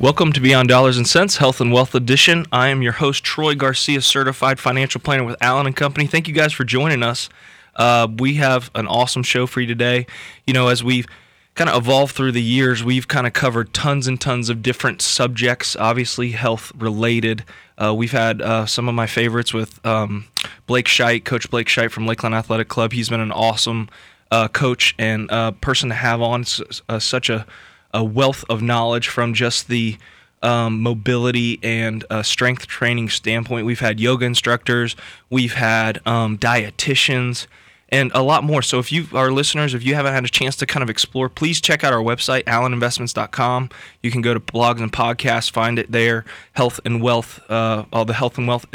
Welcome to Beyond Dollars and Sense Health and Wealth Edition. I am your host, Troy Garcia, certified financial planner with Allen and Company. Thank you guys for joining us. Uh, we have an awesome show for you today. You know, as we've kind of evolved through the years, we've kind of covered tons and tons of different subjects, obviously health related. Uh, we've had uh, some of my favorites with um, Blake Scheit, Coach Blake Scheit from Lakeland Athletic Club. He's been an awesome uh, coach and uh, person to have on. Uh, such a a wealth of knowledge from just the um, mobility and uh, strength training standpoint. We've had yoga instructors, we've had um, dietitians, and a lot more. So if you, our listeners, if you haven't had a chance to kind of explore, please check out our website, alleninvestments.com. You can go to blogs and podcasts, find it there, health and wealth, uh, all the health and wealth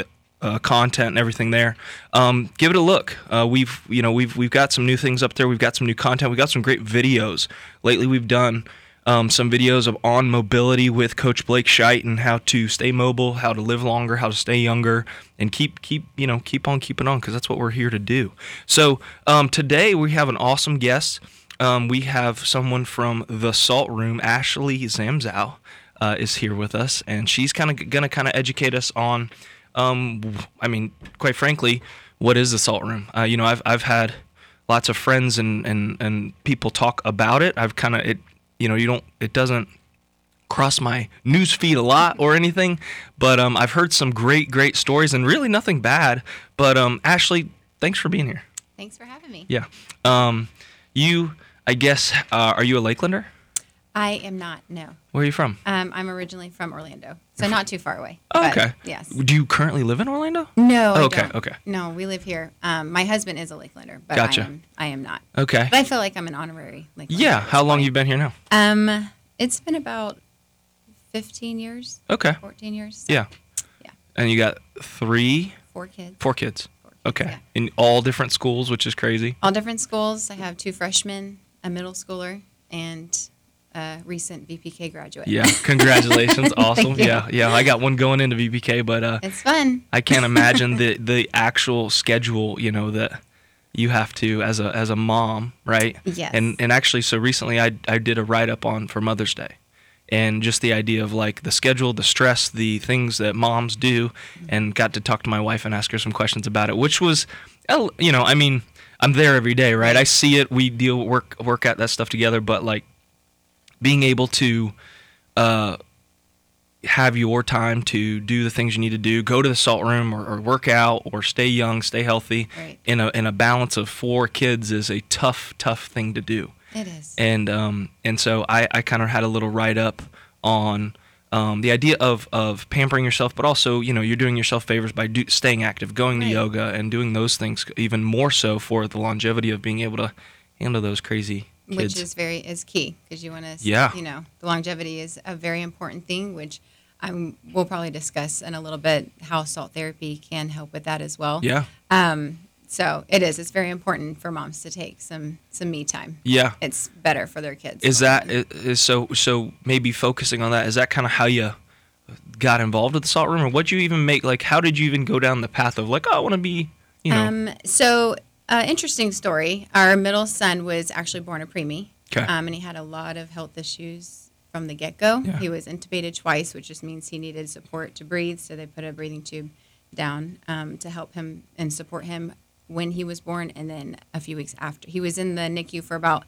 uh, content and everything there. Um, give it a look. Uh, we've you know we've we've got some new things up there. We've got some new content. We've got some great videos. Lately, we've done um, some videos of on mobility with Coach Blake Scheit and how to stay mobile, how to live longer, how to stay younger, and keep keep you know keep on keeping on because that's what we're here to do. So um, today we have an awesome guest. Um, we have someone from the Salt Room, Ashley Zamzow, uh, is here with us, and she's kind of gonna kind of educate us on. Um, I mean, quite frankly, what is the Salt Room? Uh, you know, I've I've had lots of friends and, and, and people talk about it. I've kind of it you know you don't it doesn't cross my news feed a lot or anything but um, i've heard some great great stories and really nothing bad but um, ashley thanks for being here. Thanks for having me. yeah. Um, you i guess uh, are you a lakelander I am not. No. where are you from Um, I'm originally from Orlando, so not too far away. oh, okay Yes. do you currently live in orlando No. I Okay, okay. No, we live here. Um, my husband is a Lakelander, but Gotcha. I am. I am not. okay But I feel like I'm an honorary Lakelander. yeah how long you been here now Um, it's been about 15 years, okay 14 years. yeah Yeah. and you got three Four kids. four kids Four kids, okay yeah. in all different schools which is crazy All different schools. I have two freshmen, a middle schooler, and a recent VPK graduate. Yeah, congratulations, awesome. Yeah, yeah, I got one going into VPK, but uh, It's fun. I can't imagine the the actual schedule. You know that you have to as a as a mom, right? Yes. And and actually, so recently I I did a write up on for Mother's Day, and just the idea of like the schedule, the stress, the things that moms do, and got to talk to my wife and ask her some questions about it, which was, uh, you know, I mean, I'm there every day, right? I see it. We deal work work at that stuff together, but like being able to uh, have your time to do the things you need to do, go to the salt room or, or work out or stay young, stay healthy Right. in a in a balance of four kids is a tough, tough thing to do. It is. And um and so I, I kind of had a little write up on um, the idea of, of pampering yourself, but also you know you're doing yourself favors by do, staying active, going to yoga, and doing those things even more so for the longevity of being able to handle those crazy kids. which is very is key because you want to Yeah. you know the longevity is a very important thing which I'm, we'll probably discuss in a little bit how salt therapy can help with that as well yeah, um, so it is it's very important for moms to take some some me time yeah. it's better for their kids Is that is so so maybe focusing on that is that kind of how you got involved with the salt room or what you even make like how did you even go down the path of like oh I want to be you know um, so uh, interesting story our middle son was actually born a preemie Okay. um, and he had a lot of health issues from the get-go Yeah. he was intubated twice which just means he needed support to breathe so they put a breathing tube down um, to help him and support him when he was born and then a few weeks after he was in the nicu for about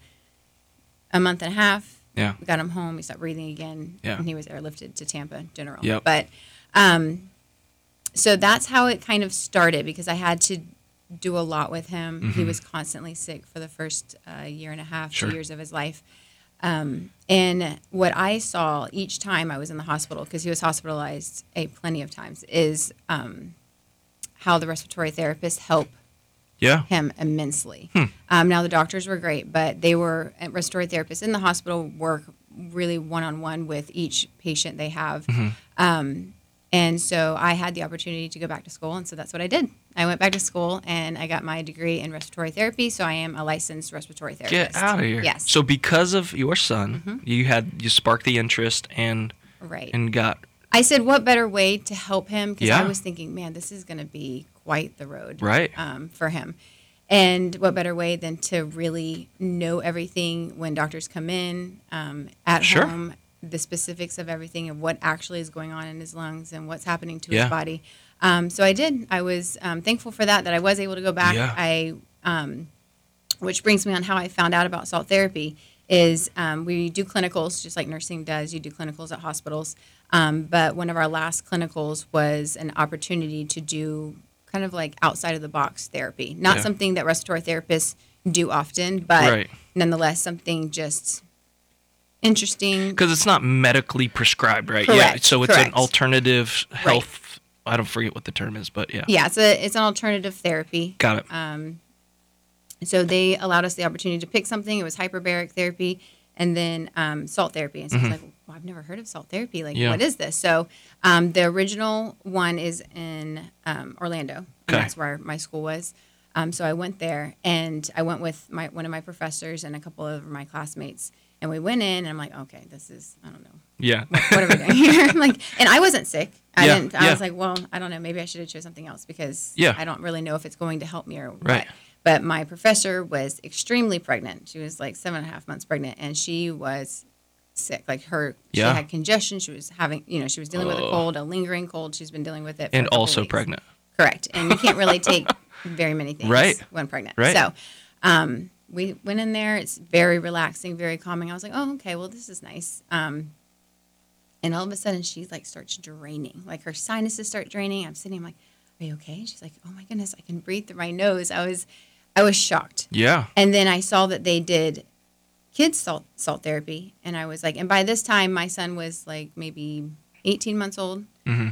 a month and a half yeah we got him home he stopped breathing again Yeah. and he was airlifted to tampa general Yep. but um, so that's how it kind of started because i had to do a lot with him he was constantly sick for the first uh, year and a half Mm-hmm. Sure. two years of his life um, and what i saw each time i was in the hospital because he was hospitalized a plenty of times is um, how the respiratory therapists help yeah him immensely. Hmm. Um, now the doctors were great, but they were respiratory therapists in the hospital work really one on one with each patient they have. Mm-hmm. And so I had the opportunity to go back to school, and so that's what I did. I went back to school and I got my degree in respiratory therapy, so I am a licensed respiratory therapist. get out of here Yes. so because of your son Mm-hmm. you had you sparked the interest and right. and got I said, what better way to help him? Because Yeah. I was thinking, man, this is going to be quite the road Right. um, for him. And what better way than to really know everything when doctors come in um, at Sure. home, the specifics of everything and what actually is going on in his lungs and what's happening to Yeah. his body. Um, so I did. I was um, thankful for that. That I was able to go back. Yeah. I, um, which brings me on how I found out about salt therapy. Is um, we do clinicals just like nursing does. You do clinicals at hospitals. Um, but one of our last clinicals was an opportunity to do kind of like outside of the box therapy. Not Yeah. something that respiratory therapists do often, but Right. nonetheless something just interesting. Because it's not medically prescribed, right? Correct, Yeah. So it's an alternative health. I don't forget what the term is, but yeah. Yeah, it's a it's an alternative therapy. Got it. Um, so they allowed us the opportunity to pick something. It was hyperbaric therapy and then um, salt therapy. And so I was like, well, I've never heard of salt therapy. Like, Mm-hmm. Yeah. what is this? So um, the original one is in um, Orlando. Okay. that's where my school was. Um, so I went there and I went with my one of my professors and a couple of my classmates. And we went in and I'm like, okay, this is, I don't know. yeah. What are we doing here? I'm like, and I wasn't sick. I Yeah, didn't. I yeah. was like, well, I don't know. Maybe I should have chose something else because Yeah. I don't really know if it's going to help me or what. Right. But my professor was extremely pregnant. She was like seven and a half months pregnant, and she was sick. Like her, Yeah. she had congestion. She was having, you know, she was dealing with a Oh. cold, a lingering cold. She's been dealing with it. And also weeks. pregnant. Correct. And you can't really take very many things Right. when pregnant. Right. So um, we went in there. It's very relaxing, very calming. I was like, oh, okay, well, this is nice. Um, and all of a sudden, she like starts draining. Like her sinuses start draining. I'm sitting. I'm like, "Are you okay?" She's like, "Oh my goodness, I can breathe through my nose." I was, I was shocked. Yeah. And then I saw that they did kids salt salt therapy, and I was like, and by this time, my son was like maybe 18 months old. hmm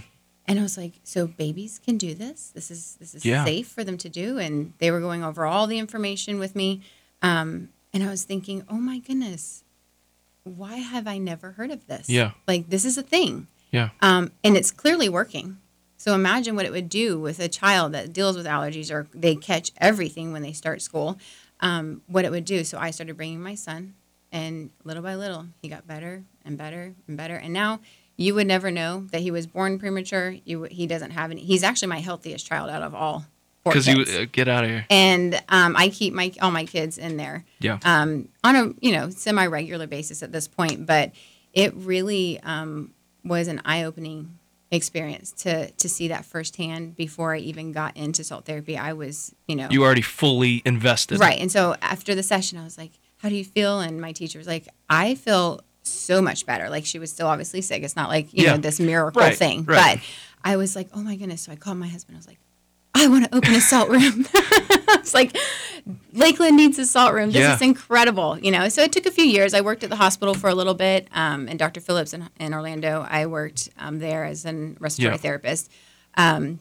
And I was like, so babies can do this? This is this is Yeah. safe for them to do? And they were going over all the information with me. Um, and I was thinking, oh my goodness, why have I never heard of this? Yeah. Like this is a thing. Yeah. Um, and it's clearly working. So imagine what it would do with a child that deals with allergies or they catch everything when they start school. Um, what it would do. So I started bringing my son, and little by little, he got better and better and better. And now you would never know that he was born premature. You he doesn't have any. He's actually my healthiest child out of all Because you uh, get out of here. and um, I keep my all my kids in there Yeah. um, on a you know semi regular basis at this point. But it really um, was an eye opening experience to to see that firsthand before I even got into salt therapy. I was you know You already fully invested. right, and so after the session, I was like, "How do you feel?" And my teacher was like, "I feel." So much better. Like she was still obviously sick. It's not like you Yeah. know this miracle Right, thing. right. But I was like, oh my goodness. So I called my husband. I was like, I want to open a salt room. it's like Lakeland needs a salt room. This Yeah. is incredible, you know. So it took a few years. I worked at the hospital for a little bit, um, and Dr. Phillips in, in Orlando. I worked um, there as an respiratory Yeah. therapist um,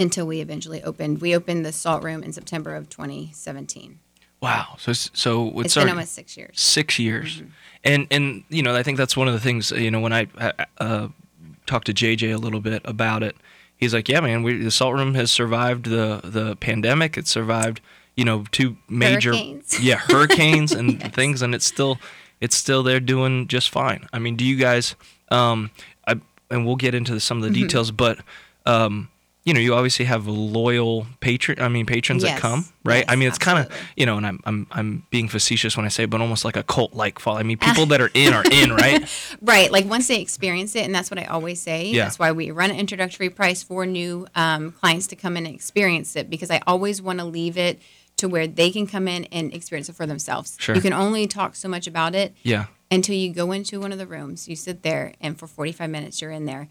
until we eventually opened. We opened the salt room in September of 2017. Wow. So so it's, It's been almost six years. six years, Mm-hmm. and and you know I think that's one of the things you know when I uh, uh, talked to JJ a little bit about it. He's like, yeah, man, we, the salt room has survived the the pandemic. It survived, you know, two major Hurricanes. yeah hurricanes and Yes. things, and it's still it's still there doing just fine. I mean, do you guys? Um, I and we'll get into some of the Mm-hmm. details, but um, you know, you obviously have loyal patron. I mean, patrons that come, right? I mean, it's kind of you know, and I'm I'm I'm being facetious when I say, it, but almost like a cult like fall. I mean, people that are in are in, right? Right. Like once they experience it, and that's what I always say. Yeah. That's why we run an introductory price for new um, clients to come in and experience it because I always want to leave it to where they can come in and experience it for themselves. Sure. You can only talk so much about it Yeah, until you go into one of the rooms, you sit there, and for 45 minutes you're in there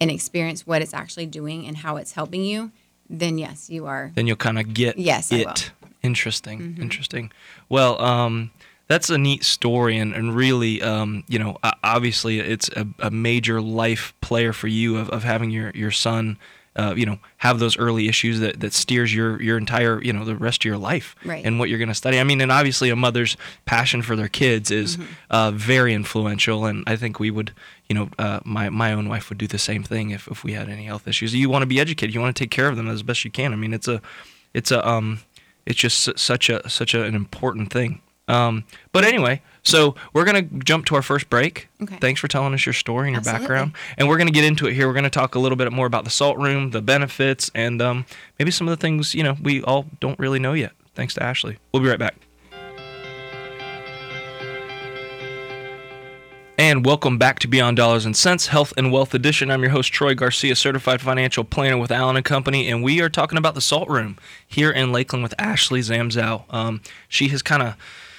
and experience what it's actually doing and how it's helping you. Then, yes, you are. then you'll kind of get Yes, it. will. Mm-hmm. Interesting, interesting. Well, um, that's a neat story, and, and really, um, you know, obviously, it's a, a major life player for you of, of having your your son. Uh, you know, have those early issues that, that steers your your entire you know the rest of your life Right. and what you're going to study. I mean, and obviously a mother's passion for their kids is Mm-hmm. uh, very influential, and I think we would, you know, uh, my my own wife would do the same thing if, if we had any health issues. You want to be educated, you want to take care of them as best you can. I mean, it's a, it's a um, it's just such a such a, an important thing. Um, but anyway, so we're gonna jump to our first break. Okay. Thanks for telling us your story and your Absolutely. background, and we're gonna get into it here. We're gonna talk a little bit more about the salt room, the benefits, and um, maybe some of the things you know we all don't really know yet. Thanks to Ashley. We'll be right back. And welcome back to Beyond Dollars and Sense, Health and Wealth Edition. I'm your host, Troy Garcia, certified financial planner with Allen and Company, and we are talking about the Salt Room here in Lakeland with Ashley Zamzow. Um, she has kind of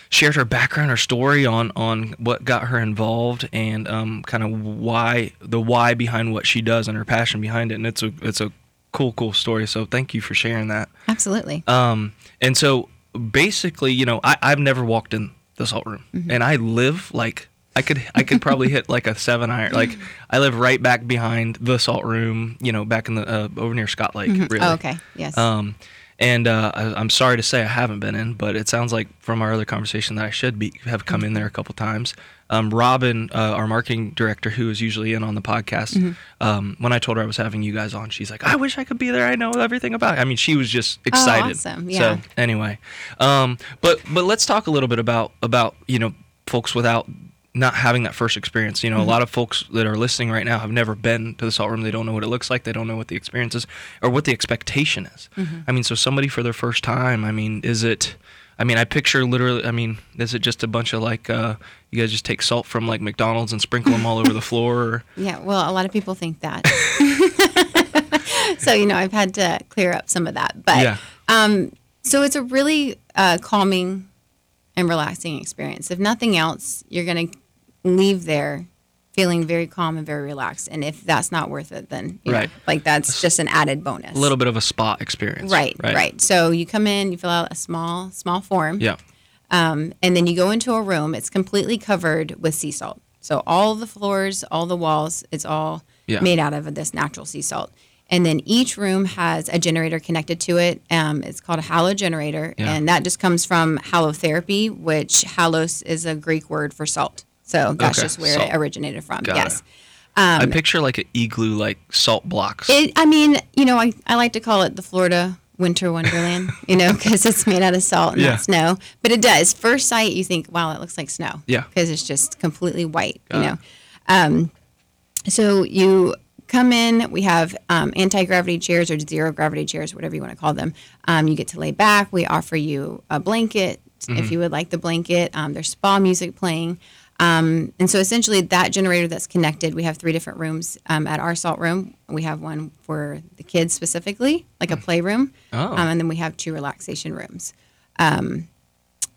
shared her background, her story on on what got her involved, and um, kind of why the why behind what she does and her passion behind it. And it's a it's a cool cool story. So thank you for sharing that. Absolutely. Um, and so basically, you know, I, I've never walked in the salt room, Mm-hmm. and I live like I could I could probably hit like a seven iron. Like I live right back behind the salt room, you know, back in the uh, over near Scott Lake. Really. Oh, okay. Yes. Um, and uh, I, I'm sorry to say I haven't been in, but it sounds like from our other conversation that I should be have come in there a couple times. Um, Robin, uh, our marketing director, who is usually in on the podcast, um, when I told her I was having you guys on, she's like, "I wish I could be there. I know everything about." it. I mean, she was just excited. awesome. Yeah. So anyway, um, but but let's talk a little bit about about you know folks without not having that first experience. You know, a lot of folks that are listening right now have never been to the salt room. They don't know what it looks like. They don't know what the experience is or what the expectation is. I mean, so somebody for their first time. I mean, is it? I mean, I picture literally. I mean, is it just a bunch of like uh, you guys just take salt from like McDonald's and sprinkle them all over the floor? Or, yeah. Well, a lot of people think that. so you know, I've had to clear up some of that, but yeah, um, so it's a really uh, calming and relaxing experience. If nothing else, you're gonna leave there feeling very calm and very relaxed. And if that's not worth it, then you know, Right. like that's just an added bonus. a little bit of a spa experience. Right, right, So you come in, you fill out a small, small form, Yeah. um, and then you go into a room. It's completely covered with sea salt. So all the floors, all the walls, it's all Yeah. made out of this natural sea salt. And then each room has a generator connected to it. Um, it's called a halo generator, Yeah. and that just comes from halotherapy, which halos is a Greek word for salt. So that's Okay, just where salt. it originated from. Got yes. it. I picture like an igloo, like salt blocks. It, I mean, you know, I, I like to call it the Florida winter wonderland, you know, because it's made out of salt and Yeah. not snow. But it does. First sight, you think, wow, it looks like snow. Yeah. Because it's just completely white, Got you know. Um, so you come in, we have um, anti gravity chairs or zero gravity chairs, whatever you want to call them. Um, you get to lay back. We offer you a blanket Mm-hmm. if you would like the blanket. Um, there's spa music playing. Um, and so essentially, that generator that's connected, we have three different rooms um, at our salt room. We have one for the kids specifically, like a playroom. Oh. Um, and then we have two relaxation rooms. Um,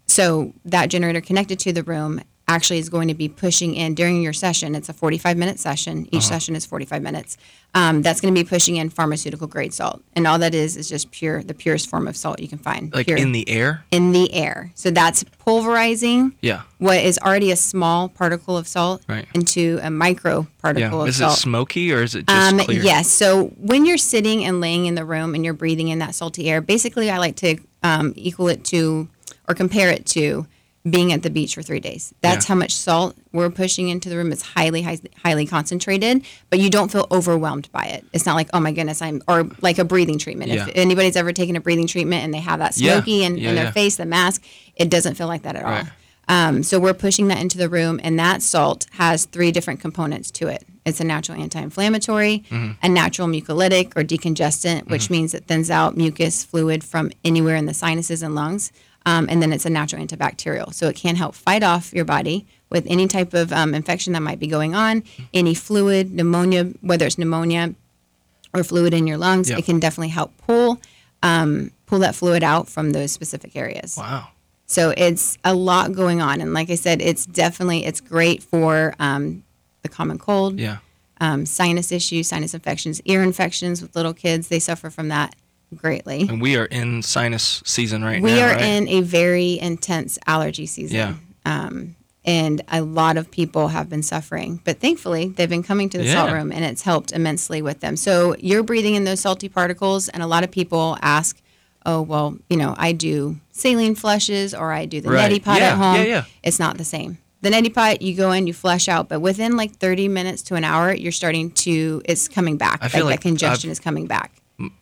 so that generator connected to the room actually is going to be pushing in during your session. It's a 45 minute session. Each Uh-huh. session is 45 minutes. Um, that's going to be pushing in pharmaceutical grade salt. And all that is is just pure, the purest form of salt you can find. like pure, in the air. in the air. So that's pulverizing Yeah. what is already a small particle of salt Right. into a micro particle Yeah. of Is salt. Is it smoky or is it just Um, clear? yes. So when you're sitting and laying in the room and you're breathing in that salty air, basically, I like to um, equal it to or compare it to being at the beach for three days. That's Yeah. how much salt we're pushing into the room. It's highly, high, highly concentrated, but you don't feel overwhelmed by it. It's not like, oh my goodness, I'm, or like a breathing treatment. Yeah. If anybody's ever taken a breathing treatment and they have that smoky in, Yeah, in their yeah. face, the mask, it doesn't feel like that at Right. all. Um, so we're pushing that into the room, and that salt has three different components to it. It's a natural anti-inflammatory, Mm-hmm. a natural mucolytic or decongestant, which means it thins out mucus fluid from anywhere in the sinuses and lungs, um, and then it's a natural antibacterial. So it can help fight off your body with any type of um, infection that might be going on, any fluid, pneumonia, whether it's pneumonia or fluid in your lungs. Yeah. It can definitely help pull um, pull that fluid out from those specific areas. Wow. So it's a lot going on, and like I said, it's definitely it's great for um, the common cold, Yeah. um, sinus issues, sinus infections, ear infections with little kids. They suffer from that greatly. And we are in sinus season right We now. We are right? in a very intense allergy season. Yeah. Um, and a lot of people have been suffering, but thankfully they've been coming to the salt room and it's helped immensely with them. So you're breathing in those salty particles, and a lot of people ask, "Oh, well, you know, I do saline flushes or I do the Right. neti pot Yeah, at home." yeah, yeah. It's not the same. The neti pot, you go in, you flush out, but within like 30 minutes to an hour, you're starting to, it's coming back. I feel like, like that congestion I've- is coming back.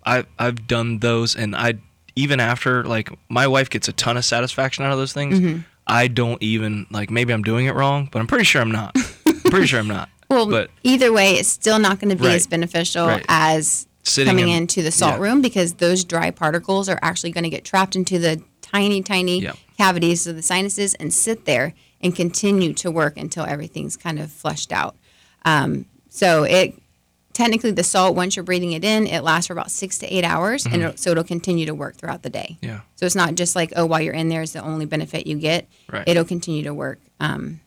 I I've done those, and I even after like my wife gets a ton of satisfaction out of those things. Mm-hmm. I don't even like maybe I'm doing it wrong, but I'm pretty sure I'm not. I'm pretty sure I'm not. Well, but either way, it's still not going to be Right. as beneficial Right. as Sitting coming in- into the salt yeah. room because those dry particles are actually going to get trapped into the tiny, tiny Yeah. cavities of the sinuses and sit there and continue to work until everything's kind of flushed out. Um, so it technically the salt once you're breathing it in, it lasts for about six to eight hours, and it'll, so it'll continue to work throughout the day. Mm-hmm. Yeah. So it's not just like oh, while you're in there is the only benefit you get. Right. It'll continue to work um,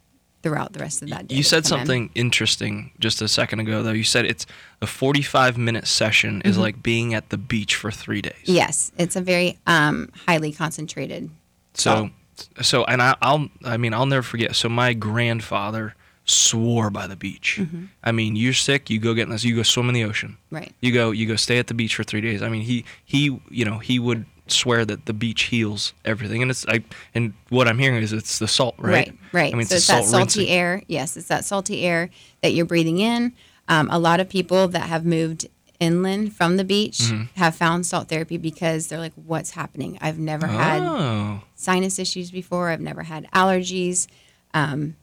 throughout the rest of that day. You said come in. something interesting just a second ago, though. You said it's a 45 minute session is like being at the beach for three days. Mm-hmm. Yes, it's a very um, highly concentrated. So, so, and I, I'll, I mean, I'll never forget. So my grandfather swore by the beach. Mm-hmm. I mean, you're sick, you go get in this, you go swim in the ocean. Right. You go, you go stay at the beach for three days. I mean, he, he, you know, he would swear that the beach heals everything, and it's, I, and what I'm hearing is it's the salt, right? Right, right. I mean, so it's it's the that salty rinsing. air. Yes, it's that salty air that you're breathing in. Um, a lot of people that have moved inland from the beach Mm-hmm. have found salt therapy because they're like, "What's happening? I've never had Oh, sinus issues before. I've never had allergies." Um,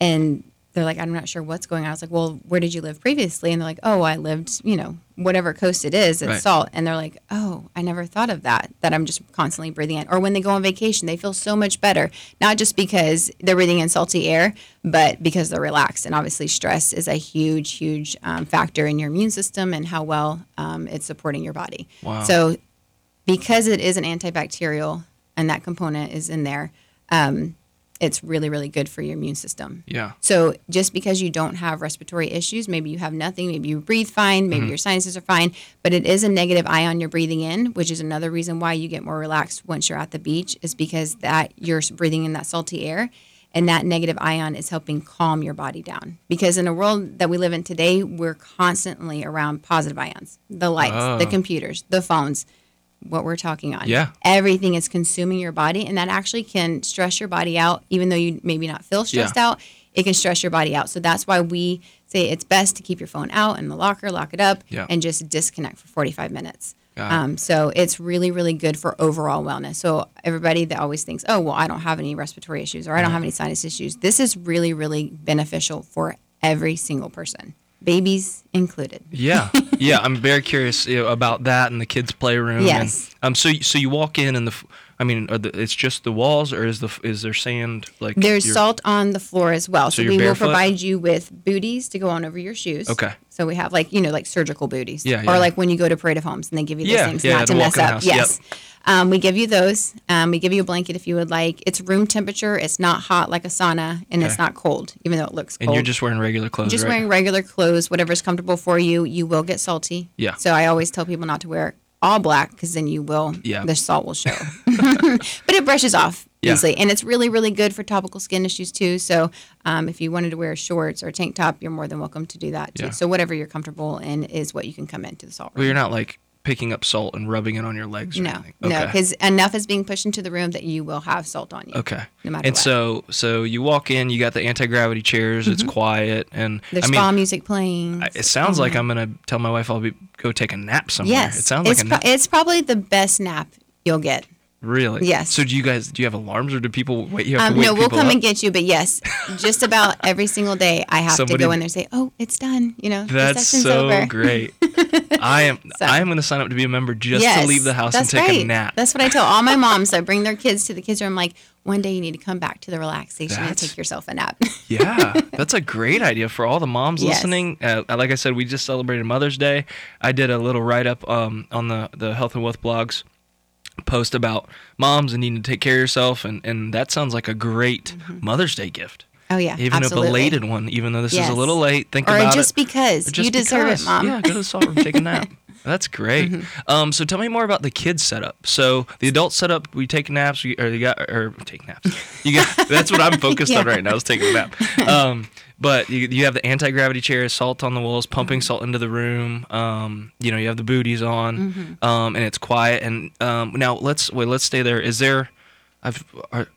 and they're like, I'm not sure what's going on. I was like, well, where did you live previously? And they're like, oh, I lived, you know, whatever coast it is, it's Right. salt. And they're like, oh, I never thought of that, that I'm just constantly breathing in. Or when they go on vacation, they feel so much better, not just because they're breathing in salty air, but because they're relaxed. And obviously, stress is a huge, huge um, factor in your immune system and how well um, it's supporting your body. Wow. So, because it is an antibacterial and that component is in there, um, it's really, really good for your immune system. yeah. So just because you don't have respiratory issues, maybe you have nothing, maybe you breathe fine, maybe mm-hmm. your sinuses are fine, but it is a negative ion you're breathing in, which is another reason why you get more relaxed once you're at the beach, is because that you're breathing in that salty air. And that negative ion is helping calm your body down. Because in the world that we live in today, we're constantly around positive ions the lights, the Oh. computers, the phones, what we're talking on. Yeah. Everything is consuming your body, and that actually can stress your body out, even though you maybe not feel stressed Yeah. out. It can stress your body out. So that's why we say it's best to keep your phone out in the locker, lock it up, Yeah. and just disconnect for 45 minutes. Um, so it's really, really good for overall wellness. So everybody that always thinks, oh, well, I don't have any respiratory issues or I don't have any sinus issues, this is really, really beneficial for every single person, babies included. Yeah, yeah. I'm very curious you know, about that and the kids' playroom. Yes. And, um. So so you walk in and the, I mean, are the, it's just the walls, or is the is there sand like? There's salt on the floor as well. So So, we will provide you with booties to go on over your shoes. Okay. So we have like, you know, like surgical booties. Yeah, yeah. Or like when you go to Parade of Homes and they give you those Yeah, things yeah, not to mess up. house, yep. Um, we give you those. Um, we give you a blanket if you would like. It's room temperature. It's not hot like a sauna and it's not cold, even though it looks cold. And you're just wearing regular clothes, Just right? wearing regular clothes, whatever's comfortable for you. You will get salty. Yeah. So I always tell people not to wear all black because then you will, Yeah. the salt will show. but it brushes off Yeah. easily. And it's really, really good for topical skin issues too. So um, if you wanted to wear shorts or a tank top, you're more than welcome to do that too. Yeah. So whatever you're comfortable in is what you can come into the salt room. Well, you're not like picking up salt and rubbing it on your legs no, anything. no, because enough is being pushed into the room that you will have salt on you. Okay. No matter and what. so so you walk in, you got the anti gravity chairs. It's mm-hmm. quiet, and There's I mean, spa music playing. I- it sounds like I'm gonna tell my wife I'll be go take a nap somewhere. yes, It sounds it's like a pro- it's probably the best nap you'll get. Really. yes. So do you guys do you have alarms or do people wait? You have Um, to wake no, we'll come up? and get you, but yes, just about every single day I have Somebody- to go in there and say, "Oh, it's done." You know, the That's so over. great. I am So- I am going to sign up to be a member just yes, to leave the house and take right. a nap. That's what I tell all my moms I bring their kids to the kids room. Like, one day you need to come back to the relaxation and take yourself a nap. yeah, that's a great idea for all the moms Yes. listening. Uh, like I said, we just celebrated Mother's Day. I did a little write up um, on the the Health and Wealth blogs post about moms and needing to take care of yourself, and and that sounds like a great Mother's Day gift. oh yeah, Even Mm-hmm. absolutely. a belated one, even though this is a little late. Think or about just it. because Or just you deserve because. it, mom. Yeah, go to the salt room, take a nap. That's great. Mm-hmm. Um, so tell me more about the kids setup. So the adult setup, we take naps, we, or you got, or take naps. You got. that's what I'm focused on right now. Is taking a nap. Um, but you, you have the anti gravity chairs, salt on the walls, pumping salt into the room. Um, you know, you have the booties on, Mm-hmm. um, and it's quiet. And um, now let's wait. Let's stay there. Is there? I've. Are,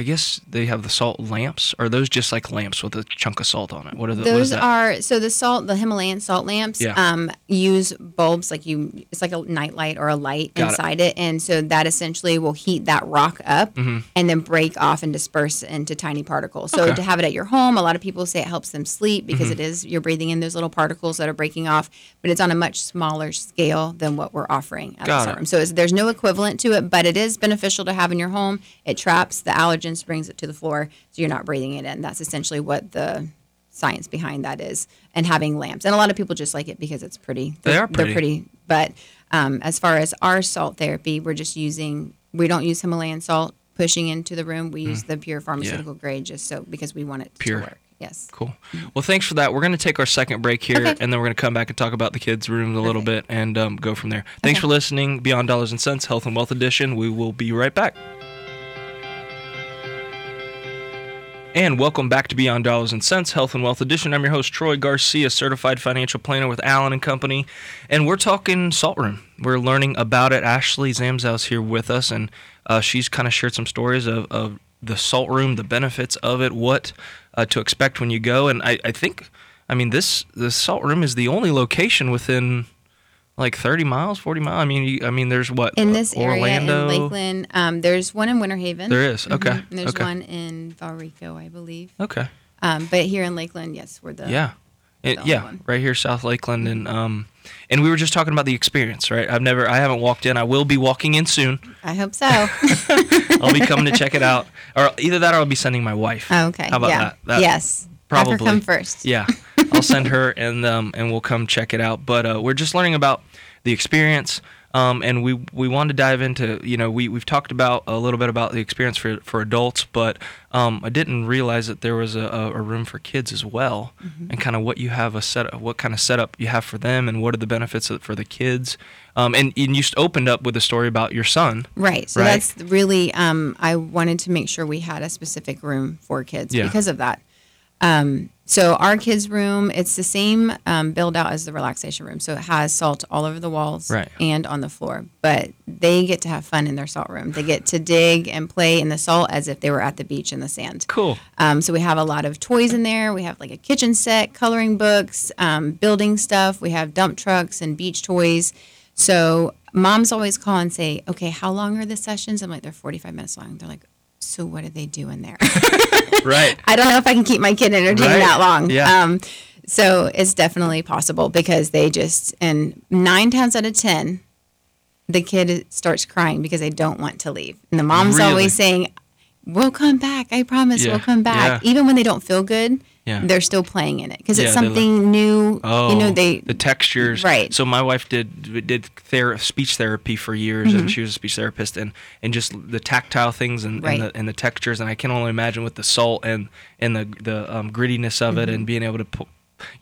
I guess they have the salt lamps. Are those just like lamps with a chunk of salt on it? What are the? Those are so the salt, the Himalayan salt lamps. Yeah. Um, use bulbs like you. It's like a night light or a light Got inside it. and so that essentially will heat that rock up and then break off and disperse into tiny particles. So Mm-hmm. Okay. Mm-hmm. to have it at your home, a lot of people say it helps them sleep because it is you're breathing in those little particles that are breaking off, but it's on a much smaller scale than what we're offering at Got the it. So it's, there's no equivalent to it, but it is beneficial to have in your home. It traps the allergens patients, brings it to the floor, so you're not breathing it in. That's essentially what the science behind that is, and having lamps. And a lot of people just like it because it's pretty. They They're- pretty. They're pretty. But um, as far as our salt therapy, we're just using. We don't use Himalayan salt pushing into the room. We use the pure pharmaceutical grade just so because we want it Mm. Pure. to work. Yes. Cool. Well, thanks for that. We're going to take our second break here, Okay. and then we're going to come back and talk about the kids' rooms a little bit and um, go from there. Thanks Okay. for listening. Beyond Dollars and Sense, Health and Wealth Edition. We will be right back. And welcome back to Beyond Dollars and Sense, Health and Wealth Edition. I'm your host, Troy Garcia, certified financial planner with Allen and Company. And we're talking Salt Room. We're learning about it. Ashley Zamzow's here with us, and uh, she's kind of shared some stories of, of the Salt Room, the benefits of it, what uh, to expect when you go. And I, I think, I mean, this the Salt Room is the only location within like 30 miles, 40 miles. I mean, you, I mean, there's what In this Orlando. area in Lakeland, um, there's one in Winter Haven. There is? Okay. Mhm. And there's Okay. one in Valrico, I believe. Okay. Um, but here in Lakeland, yes, we're the Yeah. It- the yeah, one. right here, South Lakeland, and um, and we were just talking about the experience, right? I've never, I haven't walked in. I will be walking in soon. I hope so. I'll be coming to check it out, or either that, or I'll be sending my wife. Oh, okay. How about yeah. that? That- yes. probably. Have her come first. Yeah, I'll send her, and um, and we'll come check it out. But uh, we're just learning about the experience. Um, and we we wanted to dive into you know we we've talked about a little bit about the experience for for adults, but um, I didn't realize that there was a, a room for kids as well, Mm-hmm. and kind of what you have a set what kind of setup you have for them, and what are the benefits of- for the kids. Um, and, and you opened up with a story about your son. Right. So Right. that's really, um, I wanted to make sure we had a specific room for kids Yeah. because of that. Um, so our kids' room, it's the same um, build out as the relaxation room. So it has salt all over the walls Right. and on the floor. But they get to have fun in their salt room. They get to dig and play in the salt as if they were at the beach in the sand. Cool. Um, so we have a lot of toys in there. We have like a kitchen set, coloring books, um, building stuff. We have dump trucks and beach toys. So moms always call and say, "Okay, how long are the sessions?" I'm like, "They're 45 minutes long." They're like, "So what do they do in there?" Right. I don't know if I can keep my kid entertained Right. that long. Yeah. Um, so it's definitely possible because they just and nine times out of ten, the kid starts crying because they don't want to leave, and the mom's Really? always saying, "We'll come back. I promise, Yeah. we'll come back." Yeah. Even when they don't feel good, Yeah. they're still playing in it because Yeah, it's something new. Oh, you know, they the textures, Right. So my wife did did ther- speech therapy for years, Mm-hmm. and she was a speech therapist, and and just the tactile things and, Right. and the and the textures, and I can only imagine with the salt and and the the um, grittiness of it, and being able to, pu-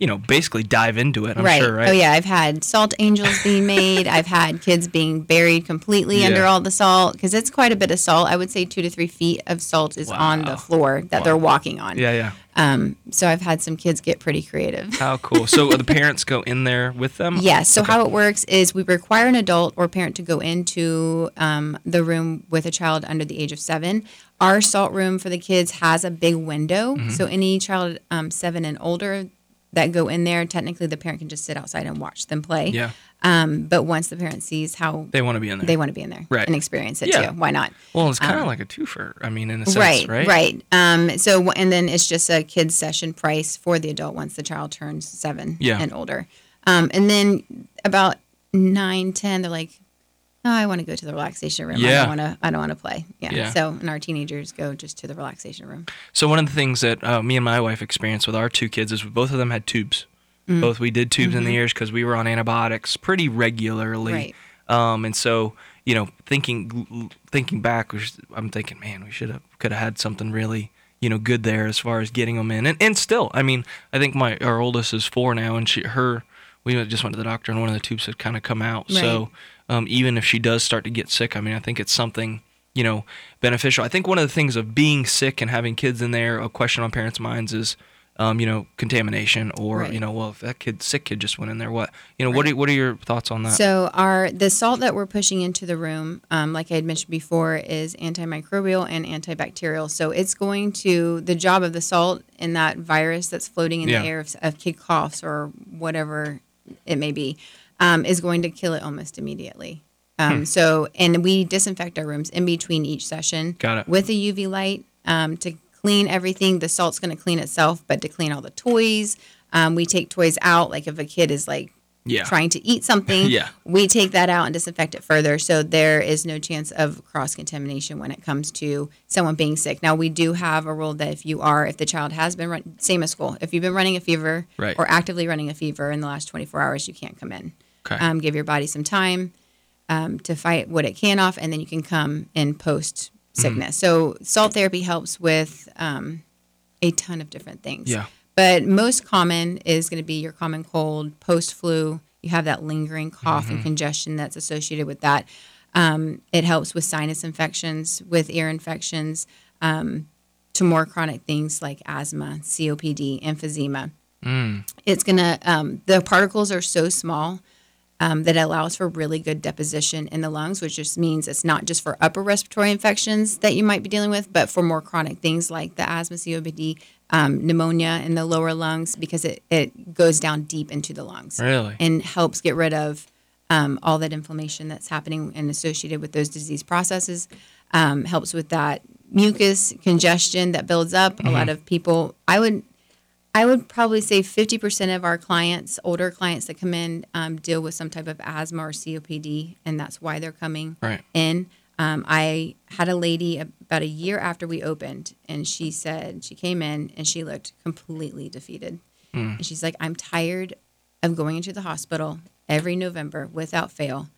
you know, basically dive into it. I'm Mm-hmm. right. sure, right? Oh yeah, I've had salt angels being made. I've had kids being buried completely under all the salt because it's quite a bit of salt. I would say two to three feet of salt is on the floor that they're walking on. Yeah, yeah. Um, so I've had some kids get pretty creative. How cool. So the parents go in there with them. Yes. So Okay. how it works is we require an adult or parent to go into um, the room with a child under the age of seven. Our salt room for the kids has a big window, Mm-hmm. so any child um, seven and older that go in there, technically the parent can just sit outside and watch them play. Yeah, Um, but once the parent sees how they want to be in there. they want to be in there Right. and experience it Yeah. too, why not? well, it's kind of like a twofer. I mean, in a sense, right, right? right. Um, so and then it's just a kids session price for the adult once the child turns seven Yeah. and older. Um, and then about nine, ten, they're like, "Oh, I want to go to the relaxation room. I Yeah. don't want to. I don't want to play." Yeah. Yeah. So and our teenagers go just to the relaxation room. So one of the things that uh, me and my wife experienced with our two kids is both of them had tubes. Mm. Both we did tubes in Mm-hmm. the ears because we were on antibiotics pretty regularly. Right. Um, and so you know, thinking thinking back, I'm thinking, man, we should have could have had something really you know good there as far as getting them in. And and still, I mean, I think my our oldest is four now, and she her we just went to the doctor, and one of the tubes had kind of come out. So um, even if she does start to get sick, I mean, I think it's something you know beneficial. I think one of the things of being sick and having kids in there, a question on parents' minds is. Um, you know, contamination, or Right. you know, well, if that kid, sick kid, just went in there, what, you know, what are what are your thoughts on that? So our the salt that we're pushing into the room, um, like I had mentioned before, is antimicrobial and antibacterial. So it's going to the job of the salt in that virus that's floating in Yeah. the air of, of kid coughs or whatever it may be, um, is going to kill it almost immediately. Um, So and we disinfect our rooms in between each session Got it. with a UV light um, to clean everything. The salt's going to clean itself, but to clean all the toys, um, we take toys out. Like if a kid is like Yeah. trying to eat something, Yeah. we take that out and disinfect it further. So there is no chance of cross contamination when it comes to someone being sick. Now we do have a rule that if you are, if the child has been run, same as school, if you've been running a fever Right. or actively running a fever in the last 24 hours, you can't come in. Okay. Um, give your body some time um, to fight what it can off, and then you can come in post sickness. Mm-hmm. So salt therapy helps with um, a ton of different things. Yeah. But most common is going to be your common cold, post flu. You have that lingering cough Mm-hmm. and congestion that's associated with that. Um, it helps with sinus infections, with ear infections, um, to more chronic things like asthma, COPD, emphysema. Mm. It's going to, um, the particles are so small um, that allows for really good deposition in the lungs, which just means it's not just for upper respiratory infections that you might be dealing with, but for more chronic things like the asthma, COPD, um, pneumonia in the lower lungs, because it, it goes down deep into the lungs Really? and helps get rid of um, all that inflammation that's happening and associated with those disease processes. Um, helps with that mucus congestion that builds up. A lot of people, I would, I would probably say 50% of our clients, older clients that come in, um, deal with some type of asthma or COPD, and that's why they're coming Right. in. Um, I had a lady about a year after we opened, and she said she came in and she looked completely defeated. And she's like, I'm tired of going into the hospital every November without fail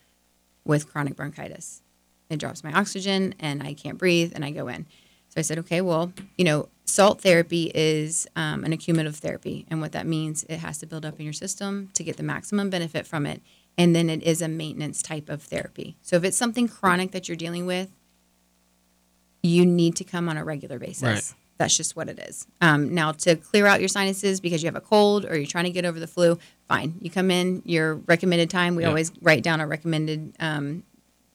with chronic bronchitis. It drops my oxygen and I can't breathe and I go in. So I said, okay, well, you know, salt therapy is um, an accumulative therapy. And what that means, it has to build up in your system to get the maximum benefit from it. And then it is a maintenance type of therapy. So if it's something chronic that you're dealing with, you need to come on a regular basis. Right. That's just what it is. Um, now, to clear out your sinuses because you have a cold or you're trying to get over the flu, fine. You come in your recommended time. We Yeah. always write down our recommended um,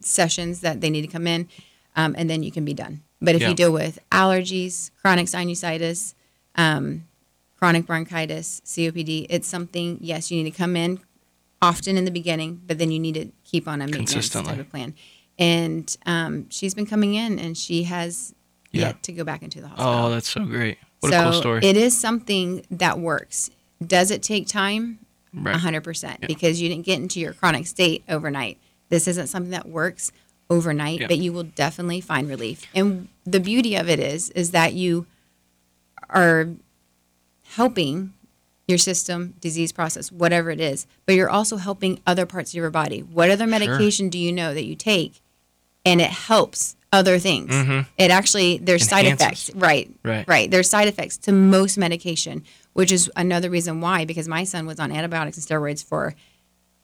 sessions that they need to come in, um, and then you can be done. But if Yeah. you deal with allergies, chronic sinusitis, um, chronic bronchitis, COPD, it's something, yes, you need to come in often in the beginning, but then you need to keep on a maintenance Consistently. type of plan. And um, she's been coming in and she has Yeah. yet to go back into the hospital. Oh, that's so great. What so a cool story. it is something that works. Does it take time? right. 100% Yeah. because you didn't get into your chronic state overnight. This isn't something that works overnight, Yeah. but you will definitely find relief. And the beauty of it is is that you are helping your system, disease process, whatever it is, but you're also helping other parts of your body. What other medication do you know that you take and it helps other things? It actually there's side Mm-hmm. effects. Right. Right. Right. There's side effects to most medication, which is another reason why because my son was on antibiotics and steroids for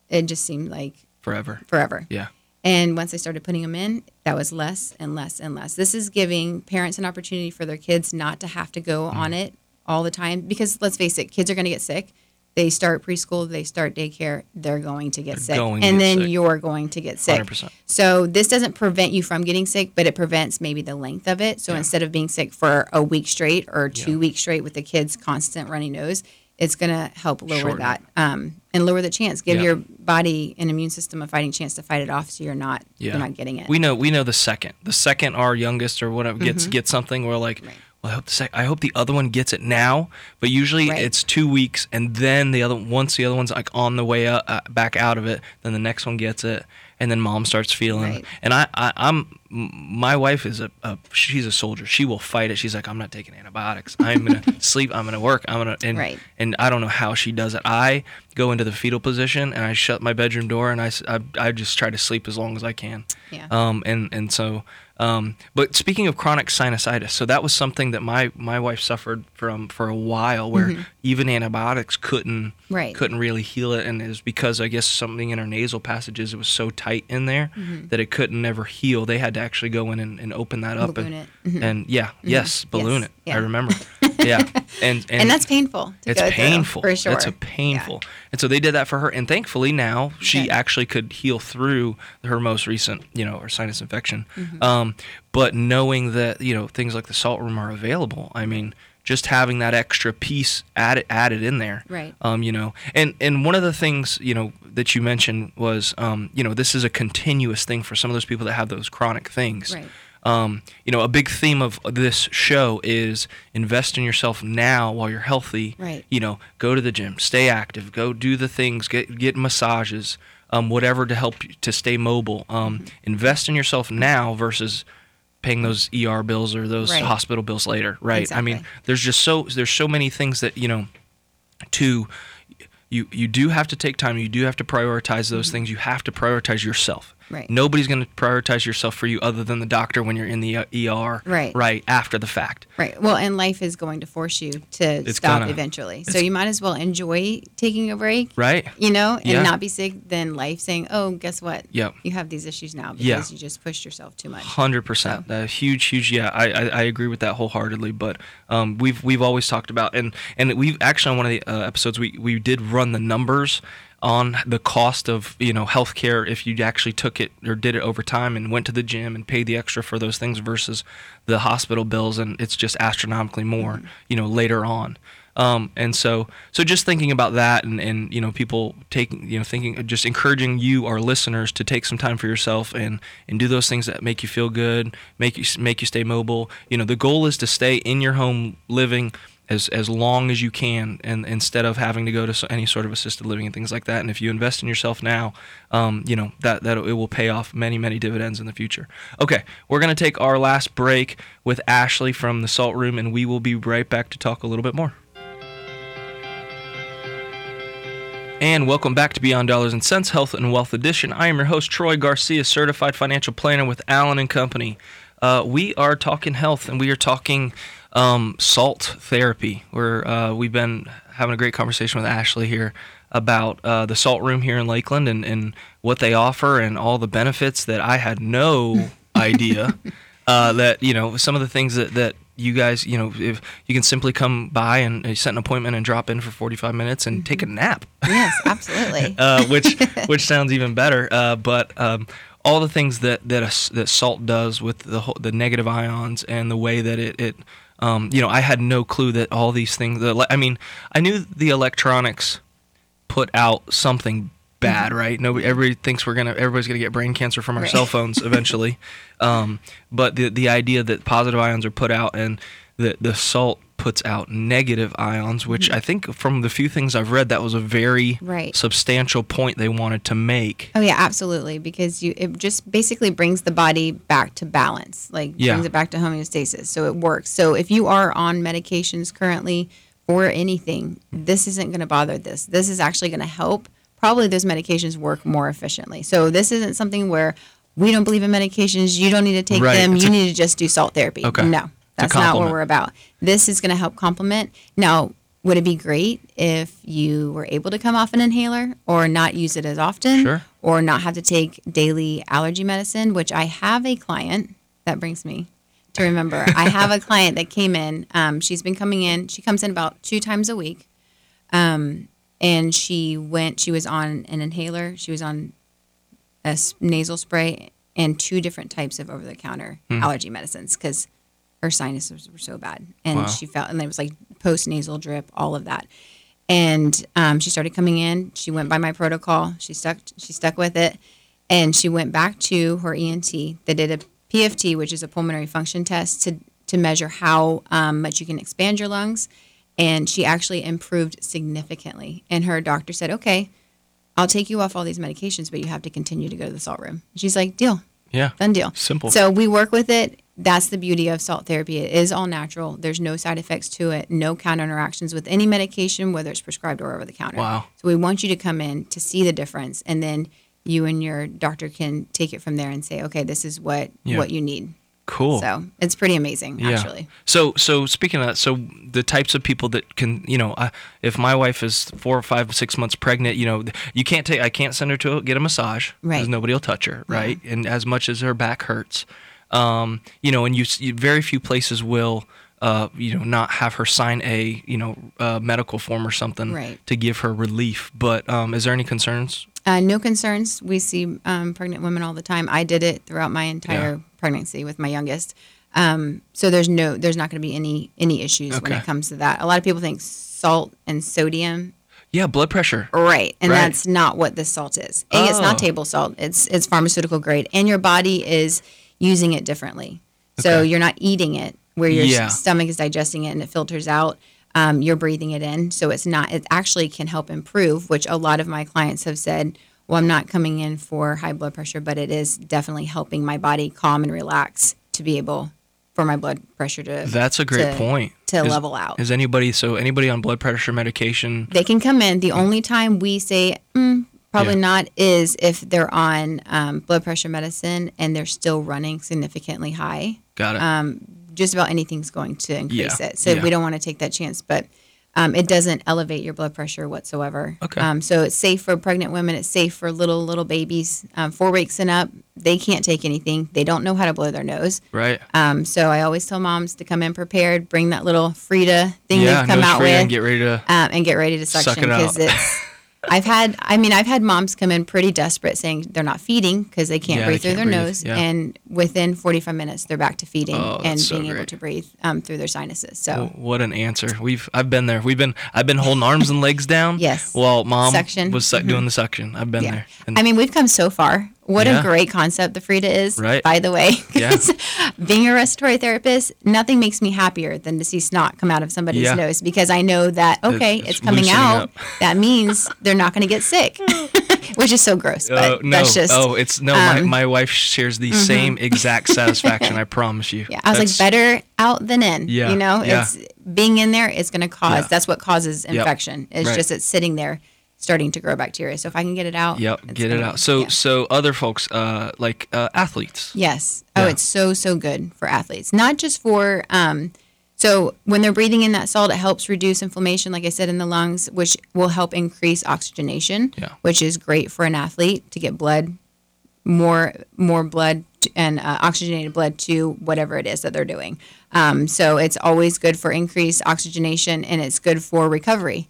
it just seemed like Forever. forever. Yeah. And once I started putting them in, that was less and less and less. This is giving parents an opportunity for their kids not to have to go Mm-hmm. on it all the time because let's face it, kids are going to get sick. They start preschool, they start daycare, they're going to get They're sick. and get then sick. you're going to get sick. 100%. So this doesn't prevent you from getting sick, but it prevents maybe the length of it. So Yeah. instead of being sick for a week straight or two Yeah. weeks straight with the kids' constant runny nose, it's going to help lower Shorten that um, and lower the chance. Give Yeah. your body an immune system a fighting chance to fight it off, so you're not Yeah. you're not getting it. We know we know the second. The second our youngest or whatever gets gets something, we're like, Mm-hmm. Right. Well, I hope the sec- I hope the other one gets it now. But usually Right. it's two weeks, and then the other once the other one's like on the way up, uh, back out of it, then the next one gets it, and then mom starts feeling. Right. And I, I I'm my wife is a, a she's a soldier. She will fight it. She's like, I'm not taking antibiotics. I'm gonna sleep. I'm gonna work. I'm gonna and Right. and I don't know how she does it. I go into the fetal position and I shut my bedroom door and I I just try to sleep as long as I can. Yeah. Um, and and so, um, but speaking of chronic sinusitis, so that was something that my my wife suffered from for a while, where even antibiotics couldn't Mm-hmm. Right. couldn't really heal it, and it was because I guess something in her nasal passages it was so tight in there Mm-hmm. that it couldn't never heal. They had to actually go in and, and open that up Balloon and it. Mhm. and yeah, yes, balloon Yes. it. Yeah. I remember. yeah, and and, and that's painful. To it's go through, painful. for sure. It's a painful. And so they did that for her, and thankfully now she Okay. actually could heal through her most recent, you know, her sinus infection. Mm-hmm. Um, but knowing that you know things like the salt room are available, I mean, just having that extra piece added added in there, Right. Um, you know, and and one of the things you know that you mentioned was, um, you know, this is a continuous thing for some of those people that have those chronic things. Right. um, you know, a big theme of this show is invest in yourself now while you're healthy. Right. You know, go to the gym, stay active, go do the things, get get massages, um, whatever to help you to stay mobile. Um, Mm-hmm. Invest in yourself now versus paying those ER bills or those Right. hospital bills later. Right. I mean, there's just so there's so many things that you know to you you do have to take time you do have to prioritize those things you have to prioritize yourself Mm-hmm. Right. nobody's going to prioritize yourself for you other than the doctor when you're in the er Right. right after the fact Right. Well, and life is going to force you to It's stop gonna. eventually. So you might as well enjoy taking a break, right you know, and Yeah. not be sick than life saying, "Oh, guess what? Yep. You have these issues now because Yeah. you just pushed yourself too much." Hundred percent, a huge, huge. Yeah, I, I, I agree with that wholeheartedly. But um, we've we've always talked about and and we've actually on one of the uh, episodes we we did run the numbers on the cost of you know healthcare if you actually took it or did it over time and went to the gym and paid the extra for those things versus the hospital bills and it's just astronomically more you know later on. Um, and so, so just thinking about that, and, and you know, people taking, you know, thinking, just encouraging you, our listeners, to take some time for yourself and and do those things that make you feel good, make you make you stay mobile. You know, the goal is to stay in your home living as as long as you can, and instead of having to go to any sort of assisted living and things like that. And if you invest in yourself now, um, you know that that it will pay off many many dividends in the future. Okay, we're gonna take our last break with Ashley from the Salt Room, and we will be right back to talk a little bit more. And welcome back to Beyond Dollars and Sense Health and Wealth Edition. I am your host Troy Garcia, certified financial planner with Allen and Company. Uh, we are talking health and we are talking um, salt therapy. We're uh, we've been having a great conversation with Ashley here about uh, the salt room here in Lakeland and, and what they offer and all the benefits that I had no idea uh, that you know some of the things that that you guys you know if you can simply come by and uh, set an appointment and drop in for 45 minutes and take a nap yes, absolutely. uh, which which sounds even better. Uh, but um, all the things that that a that salt does with the whole, the negative ions and the way that it, it um, you know, I had no clue that all these things. The, I mean, I knew the electronics put out something bad, right? Nobody, everybody thinks we're gonna, everybody's gonna get brain cancer from our Right. cell phones eventually. Um, but the the idea that positive ions are put out and that the salt puts out negative ions, which mm-hmm. I think from the few things I've read, that was a very Right. substantial point they wanted to make. Oh yeah, absolutely. Because you it just basically brings the body back to balance, like Yeah. brings it back to homeostasis. So it works. So if you are on medications currently for anything, this isn't going to bother this. This is actually going to help. Probably those medications work more efficiently. So this isn't something where we don't believe in medications. You don't need to take Right. them. It's you a- need to just do salt therapy. Okay. No, that's not what we're about. This is going to help complement. Now, would it be great if you were able to come off an inhaler or not use it as often? Sure. Or not have to take daily allergy medicine, which I have a client that brings me to remember. I have a client that came in. Um, she's been coming in. She comes in about two times a week. Um, and she went, she was on an inhaler. She was on a nasal spray and two different types of over the counter allergy medicines because her sinuses were so bad. And Wow. she felt, and it was like post nasal drip, all of that. And um, she started coming in. She went by my protocol. She stuck. She stuck with it, and she went back to her ENT. They did a PFT, which is a pulmonary function test, to to measure how um, much you can expand your lungs. And she actually improved significantly. And her doctor said, "Okay, I'll take you off all these medications, but you have to continue to go to the salt room." She's like, "Deal, Yeah. done deal." Simple. So we work with it. That's the beauty of salt therapy. It is all natural. There's no side effects to it, no counter interactions with any medication, whether it's prescribed or over the counter. Wow. So we want you to come in to see the difference, and then you and your doctor can take it from there and say, okay, this is what Yeah. what you need. Cool. So it's pretty amazing, actually. So so speaking of that, so the types of people that can, you know, uh, if my wife is four or five, six months pregnant, you know, you can't take, I can't send her to get a massage because Right. nobody will touch her, right? And as much as her back hurts, um, you know, and you, you very few places will. Uh, you know, not have her sign a you know uh, medical form or something Right. to give her relief. But um, is there any concerns? Uh, no concerns. We see um, pregnant women all the time. I did it throughout my entire Yeah. pregnancy with my youngest. Um, so there's no, there's not going to be any any issues when it comes to that. A lot of people think salt and sodium Yeah, blood pressure. Right, and Right. that's not what this salt is. A, it's Oh. not table salt. It's it's pharmaceutical grade, and your body is using it differently. So you're not eating it where your Yeah. stomach is digesting it and it filters out. Um, you're breathing it in. So it's not, it actually can help improve, which a lot of my clients have said, well, I'm not coming in for high blood pressure, but it is definitely helping my body calm and relax to be able for my blood pressure to. That's a great to- point. To Is- level out. Is anybody so anybody on blood pressure medication? they can come in. The only time we say mm, probably Yeah. not is if they're on um, blood pressure medicine and they're still running significantly high. Got it. Um, just about anything's going to increase Yeah, it. So yeah. we don't want to take that chance, but um, it doesn't elevate your blood pressure whatsoever. Okay. Um, so it's safe for pregnant women. It's safe for little little babies, um, four weeks and up. They can't take anything. They don't know how to blow their nose. right. Um, so I always tell moms to come in prepared. Bring that little Frida thing yeah. they've come out with and get ready to. um, and get ready to Suck suction it because it's. I've had, I mean, I've had moms come in pretty desperate saying they're not feeding because they can't Yeah, breathe they through can't their breathe, nose, yeah. and within 45 minutes they're back to feeding Oh, and so being able to breathe um, through their sinuses. So Well, what an answer. We've I've been there. We've been I've been holding arms and legs down. Yes. While mom Suction. was su- doing the suction. I've been yeah, there. And I mean, we've come so far. What Yeah. a great concept the Frida is, Right. by the way. Yeah. Being a respiratory therapist, nothing makes me happier than to see snot come out of somebody's Yeah. nose because I know that okay, It's it's, coming out. up. That means they're not going to get sick, which is so gross. But Oh, no! that's just oh, it's no. my, um, my wife shares the same exact satisfaction. I promise you. Yeah, I was That's- like, better out than in. Yeah, You know, it's being in there is going to cause. That's what causes infection. It's right. just it's sitting there, starting to grow bacteria. So if I can get it out, Yep. Get it out. So yeah. so other folks, uh, like uh, athletes. yes. Oh, Yeah. it's so so good for athletes, not just for. Um, so when they're breathing in that salt, it helps reduce inflammation, like I said, in the lungs, which will help increase oxygenation, Yeah. which is great for an athlete to get blood, more more blood and uh, oxygenated blood to whatever it is that they're doing. Um, so it's always good for increased oxygenation, and it's good for recovery.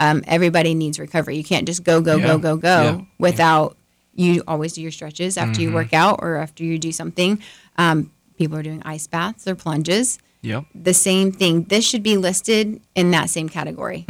Um, everybody needs recovery. You can't just go go Yeah. go go go Yeah. without you always do your stretches after Mm-hmm. you work out or after you do something. Um, people are doing ice baths or plunges Yep. the same thing. This should be listed in that same category.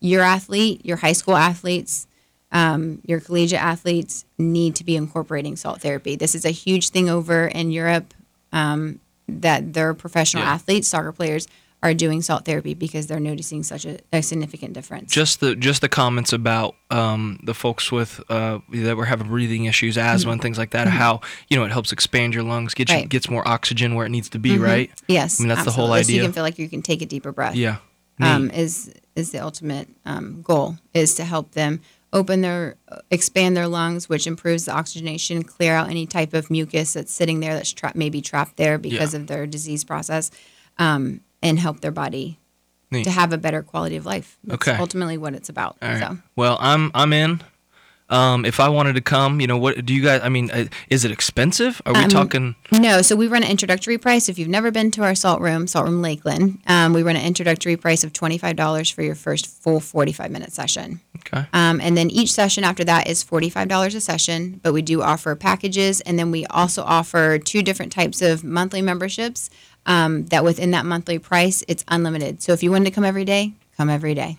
Your athlete, your high school athletes, um, your collegiate athletes need to be incorporating salt therapy. This is a huge thing over in Europe um, that their professional Yeah. athletes, soccer players, are doing salt therapy because they're noticing such a, a significant difference. Just the just the comments about um, the folks with uh, that were having breathing issues, asthma, and things like that. How you know it helps expand your lungs, get you, Mm-hmm. Gets more oxygen where it needs to be, right? yes, I mean, that's the whole idea. So you can feel like you can take a deeper breath. Yeah. Um, is is the ultimate um, goal is to help them open their expand their lungs which improves the oxygenation clear out any type of mucus that's sitting there that's tra- maybe trapped there because Yeah. of their disease process um, and help their body Neat. to have a better quality of life that's Okay. ultimately what it's about All right. so Well, I'm I'm in. Um, if I wanted to come, you know, what do you guys? I mean, uh, is it expensive? Are we Um, talking? No, so we run an introductory price. If you've never been to our salt room, Salt Room Lakeland, um, we run an introductory price of $25 for your first full 45 minute session. Okay. Um, and then each session after that is $45 a session, but we do offer packages. And then we also offer two different types of monthly memberships um, that within that monthly price, it's unlimited. So if you wanted to come every day, come every day.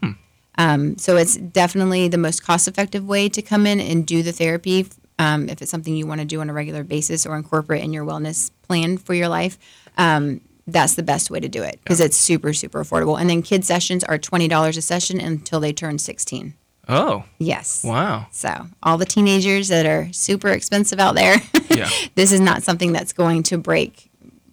Um, so it's definitely the most cost effective way to come in and do the therapy. Um, if it's something you want to do on a regular basis or incorporate in your wellness plan for your life, um, that's the best way to do it because it's super, super affordable. And then kid sessions are $20 a session until they turn 16. Oh, Yes. wow. So, all the teenagers that are super expensive out there, Yeah. this is not something that's going to break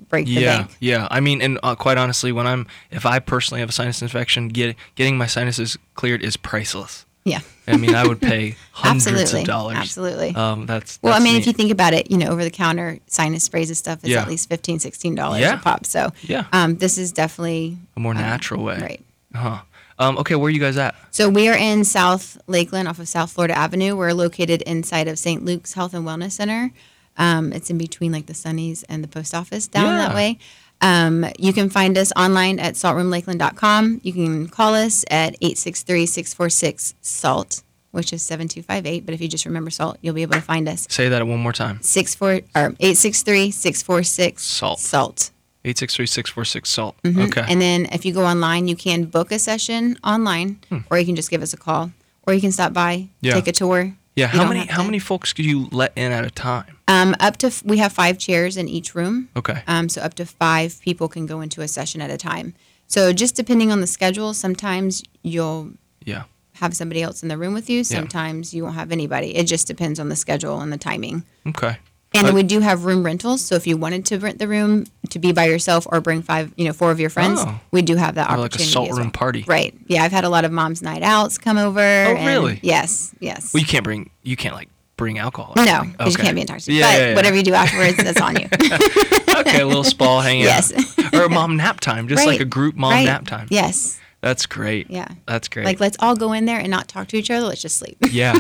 break the Yeah, bank. yeah. I mean, and uh, quite honestly, when I'm, if I personally have a sinus infection, get, getting my sinuses cleared is priceless. Yeah. I mean, I would pay hundreds Absolutely. of dollars. Absolutely. Um, that's, well, I mean, if you think about it, you know, over the counter sinus sprays and stuff is Yeah. at least $15, $16 Yeah. a pop. So, Yeah. um, this is definitely a more um, natural way. Right. Huh. Um, okay, where are you guys at? So we are in South Lakeland off of South Florida Avenue. We're located inside of St. Luke's Health and Wellness Center. Um, it's in between like the Sunnies and the post office down Yeah. that way. Um, you can find us online at saltroomlakeland.com. You can call us at 863-646-SALT, which is 7258. But if you just remember SALT, you'll be able to find us. Say that one more time. 64 or 863-646 Salt. SALT. 863-646 salt. Mhm. Okay. And then if you go online, you can book a session online, or you can just give us a call, or you can stop by, Hmm. Yeah. take a tour. yeah. You How many how to- many folks could you let in at a time? Um, up to we have five chairs in each room. Okay. Um, so up to five people can go into a session at a time. So just depending on the schedule, sometimes you'll Yeah. have somebody else in the room with you. Sometimes you won't have anybody. It just depends on the schedule and the timing. Okay. And we do have room rentals. So if you wanted to rent the room to be by yourself or bring five, you know, four of your friends, Oh. we do have that Or opportunity. like a salt room well. party. Right. Yeah, I've had a lot of moms' night outs come over. Oh, and- really? Yes. Yes. Well, you can't bring. You can't like bring alcohol. or no, because you can't be intoxicated. Yeah, but yeah, yeah. whatever you do afterwards, that's on you. okay, a little spa hangout. Yes. or a mom nap time, just like a group mom Right. nap time. Yes. That's great. Yeah. That's great. Like, let's all go in there and not talk to each other. Let's just sleep. yeah,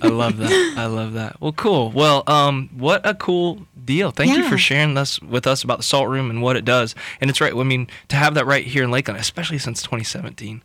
I love that. I love that. Well, cool. Well, um, what a cool deal. Thank you for sharing this with us about the salt room and what it does. And it's right. I mean, to have that right here in Lakeland, especially since 2017.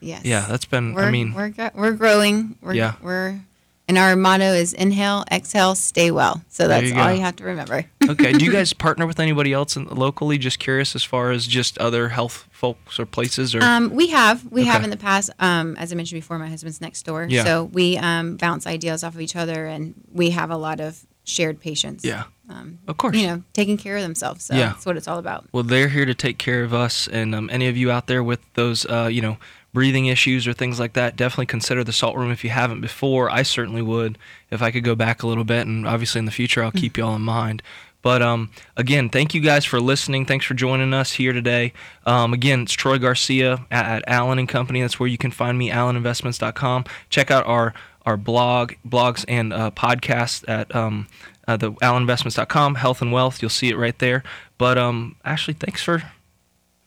Yes. Yeah, that's been. We're, I mean, we're, we're growing. We're, Yeah. We're, and our motto is inhale, exhale, stay well. So that's you all you have to remember. okay. Do you guys partner with anybody else in, locally? Just curious, as far as just other health folks or places, or Um, we have we have in the past. Um, as I mentioned before, my husband's next door, Yeah. so we um, bounce ideas off of each other, and we have a lot of shared patients. yeah, um, of course. you know, taking care of themselves. So Yeah. that's what it's all about. Well, they're here to take care of us, and um, any of you out there with those, uh, you know, breathing issues or things like that, definitely consider the salt room if you haven't before. I certainly would if I could go back a little bit, and obviously in the future I'll keep you all in mind. But um, again, thank you guys for listening. Thanks for joining us here today. Um, again, it's Troy Garcia at, at Allen and Company. That's where you can find me, AllenInvestments.com. Check out our our blog, blogs, and uh, podcasts at um, uh, the AllenInvestments.com, Health and Wealth. You'll see it right there. But um, Ashley, thanks for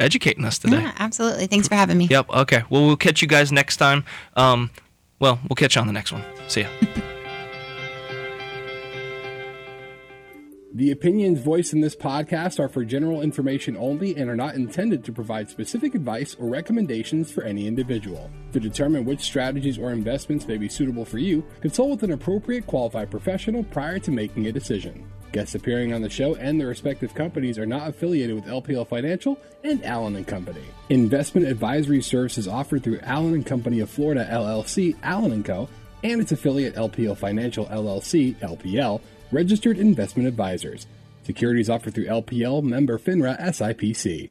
educating us today. Yeah, absolutely. Thanks for having me. Yep. Okay. Well, we'll catch you guys next time. Um, well, we'll catch you on the next one. See ya. The opinions voiced in this podcast are for general information only and are not intended to provide specific advice or recommendations for any individual. To determine which strategies or investments may be suitable for you, consult with an appropriate qualified professional prior to making a decision. Guests appearing on the show and their respective companies are not affiliated with LPL Financial and Allen and Company. Investment advisory services offered through Allen and Company of Florida LLC, Allen and Co, and its affiliate LPL Financial LLC, LPL, registered investment advisors. Securities offered through LPL member FINRA SIPC.